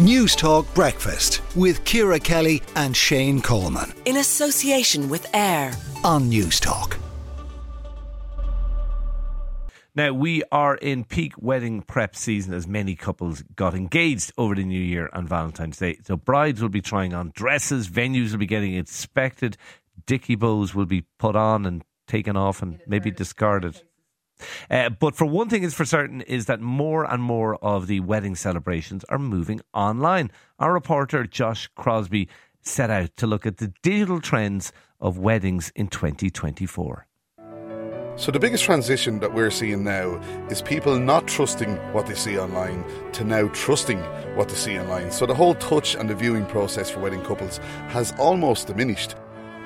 Newstalk Breakfast with Ciara Kelly and Shane Coleman. In association with AIR on Newstalk. Now, we are in peak wedding prep season as many couples got engaged over the new year and Valentine's Day. So, brides will be trying on dresses, venues will be getting inspected, dicky bows will be put on and taken off and maybe discarded. Uh, but for one thing is for certain is that more and more of the wedding celebrations are moving online. Our reporter Josh Crosbie set out to look at the digital trends of weddings in 2024. So, the biggest transition that we're seeing now is people not trusting what they see online to now trusting what they see online. So, the whole touch and the viewing process for wedding couples has almost diminished.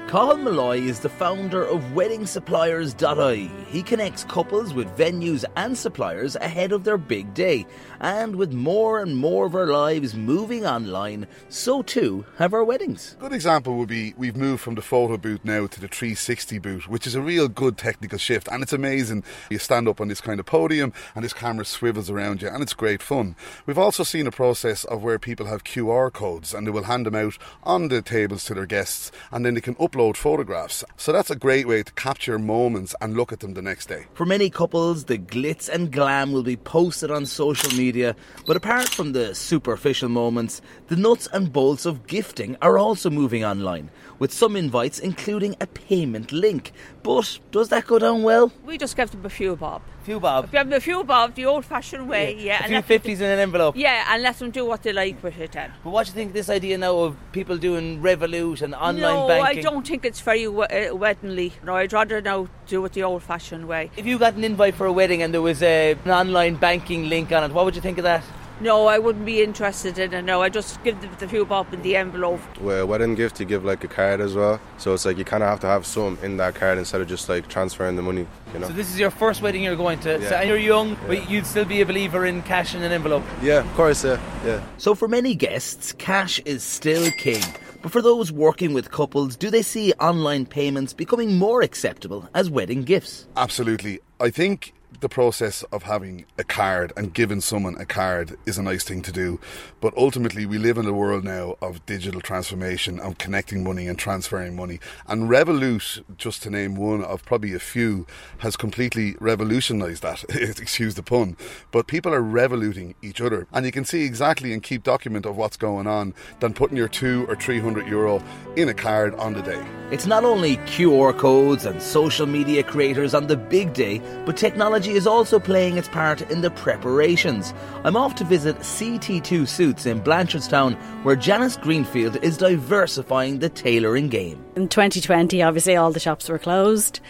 Colin Malloy is the founder of WeddingSuppliers.ie. He connects couples with venues and suppliers ahead of their big day. And with more and more of our lives moving online, so too have our weddings. Good example would be we've moved from the photo booth now to the 360 booth, which is a real good technical shift. And it's amazing. You stand up on this kind of podium and this camera swivels around you, and it's great fun. We've also seen a process of where people have QR codes and they will hand them out on the tables to their guests, and then they can upload upload photographs. So that's a great way to capture moments and look at them the next day. For many couples, the glitz and glam will be posted on social media, but apart from the superficial moments, the nuts and bolts of gifting are also moving online, with some invites including a payment link. But does that go down well? We just give them a few bob. Few bob. Give them a few bob, the old-fashioned way, yeah. yeah. A few fifties in an envelope. Yeah, and let them do what they like with it. Then. But what do you think this idea now of people doing Revolut and online no, banking? No, I don't think it's very uh, weddingly. No, I'd rather now do it the old-fashioned way. If you got an invite for a wedding and there was a, an online banking link on it, what would you think of that? No, I wouldn't be interested in it. No, I just give the, the few bob in the envelope. Well, wedding gift, you give like a card as well. So it's like you kind of have to have some in that card instead of just like transferring the money. You know. So this is your first wedding you're going to. Yeah. So you're young, yeah. but you'd still be a believer in cash in an envelope. Yeah, of course. Yeah, yeah. So for many guests, cash is still king. But for those working with couples, do they see online payments becoming more acceptable as wedding gifts? Absolutely. I think the process of having a card and giving someone a card is a nice thing to do. But ultimately, we live in a world now of digital transformation, of connecting money and transferring money. And Revolut, just to name one of probably a few, has completely revolutionised that. Excuse the pun. But people are revoluting each other. And you can see exactly and keep document of what's going on than putting your two or three hundred euro in a card on the day. It's not only QR codes and social media creators on the big day, but technology is also playing its part in the preparations. I'm off to visit CT2 Suits in Blanchardstown, where Janice Greenfield is diversifying the tailoring game. In 2020, obviously, all the shops were closed.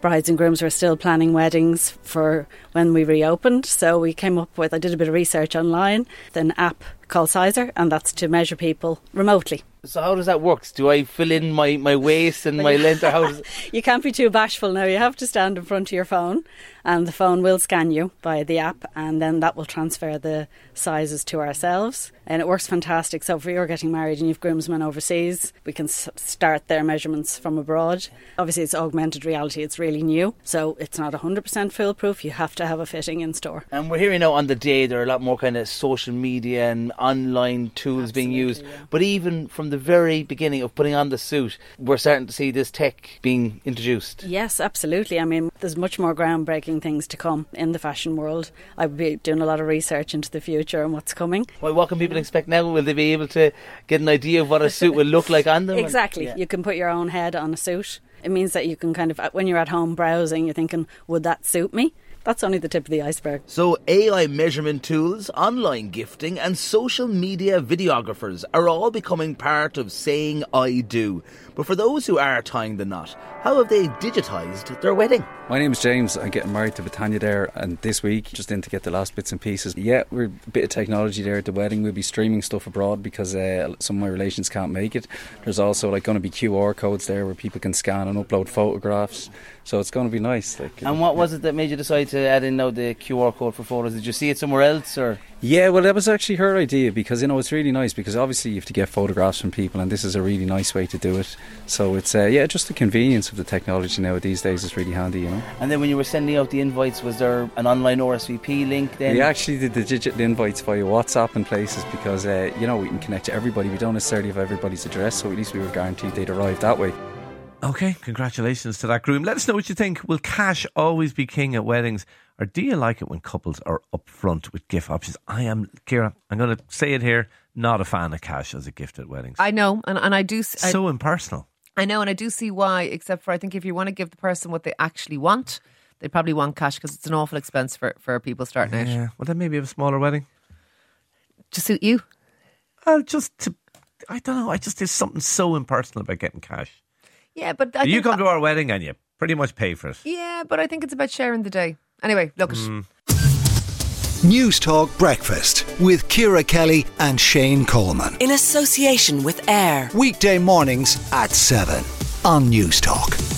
Brides and grooms were still planning weddings for when we reopened. So we came up with, I did a bit of research online, an app called Sizer, and that's to measure people remotely. So how does that work? Do I fill in my, my waist and my length? Or how does you can't be too bashful now. You have to stand in front of your phone, and the phone will scan you by the app, and then that will transfer the sizes to ourselves. And it works fantastic. So if you're getting married and you've groomsmen overseas, we can s- start their measurements from abroad. Obviously, it's augmented reality. It's really new, so it's not 100% foolproof. You have to have a fitting in store. And we're hearing now on the day there are a lot more kind of social media and online tools Absolutely, being used. yeah. But even from the very beginning of putting on the suit, we're starting to see this tech being introduced. Yes, absolutely. I mean, there's much more groundbreaking things to come in the fashion world. I'll be doing a lot of research into the future and what's coming. Well, what can people expect now? Will they be able to get an idea of what a suit will look like on them? Exactly. Yeah. You can put your own head on a suit. It means that you can kind of, uh, when you're at home browsing, you're thinking, would that suit me? That's only the tip of the iceberg. So, AI measurement tools, online gifting, and social media videographers are all becoming part of saying I do. But for those who are tying the knot, how have they digitised their wedding? My name is James. I'm getting married to Batania there, and this week, just in to get the last bits and pieces. Yeah, we're a bit of technology there at the wedding. We'll be streaming stuff abroad because uh, some of my relations can't make it. There's also like going to be QR codes there where people can scan and upload photographs. So it's going to be nice. Like, And what was it that made you decide to add in now the QR code for photos? Did you see it somewhere else or? Yeah, well, that was actually her idea because you know it's really nice because obviously you have to get photographs from people, and this is a really nice way to do it. So it's uh, yeah, just the convenience of the technology now these days is really handy, you know. And then when you were sending out the invites, was there an online RSVP link? Then we actually did the digital invites via WhatsApp and places because uh, you know we can connect to everybody. We don't necessarily have everybody's address, so at least we were guaranteed they'd arrive that way. Okay, congratulations to that groom. Let us know what you think. Will cash always be king at weddings? Or do you like it when couples are upfront with gift options? I am, Ciara, I'm going to say it here, not a fan of cash as a gift at weddings. I know, and, and I do. I, so impersonal. I know, and I do see why. Except for I think if you want to give the person what they actually want, they probably want cash because it's an awful expense for for people starting out. Yeah, well, then maybe have a smaller wedding. To suit you. Well, just to, I don't know. I just there's something so impersonal about getting cash. Yeah, but I you come that- to our wedding and you pretty much pay for it. Yeah, but I think it's about sharing the day. Anyway, look Mm. Newstalk Breakfast with Ciara Kelly and Shane Coleman. In association with Air. Weekday mornings at 7 on Newstalk.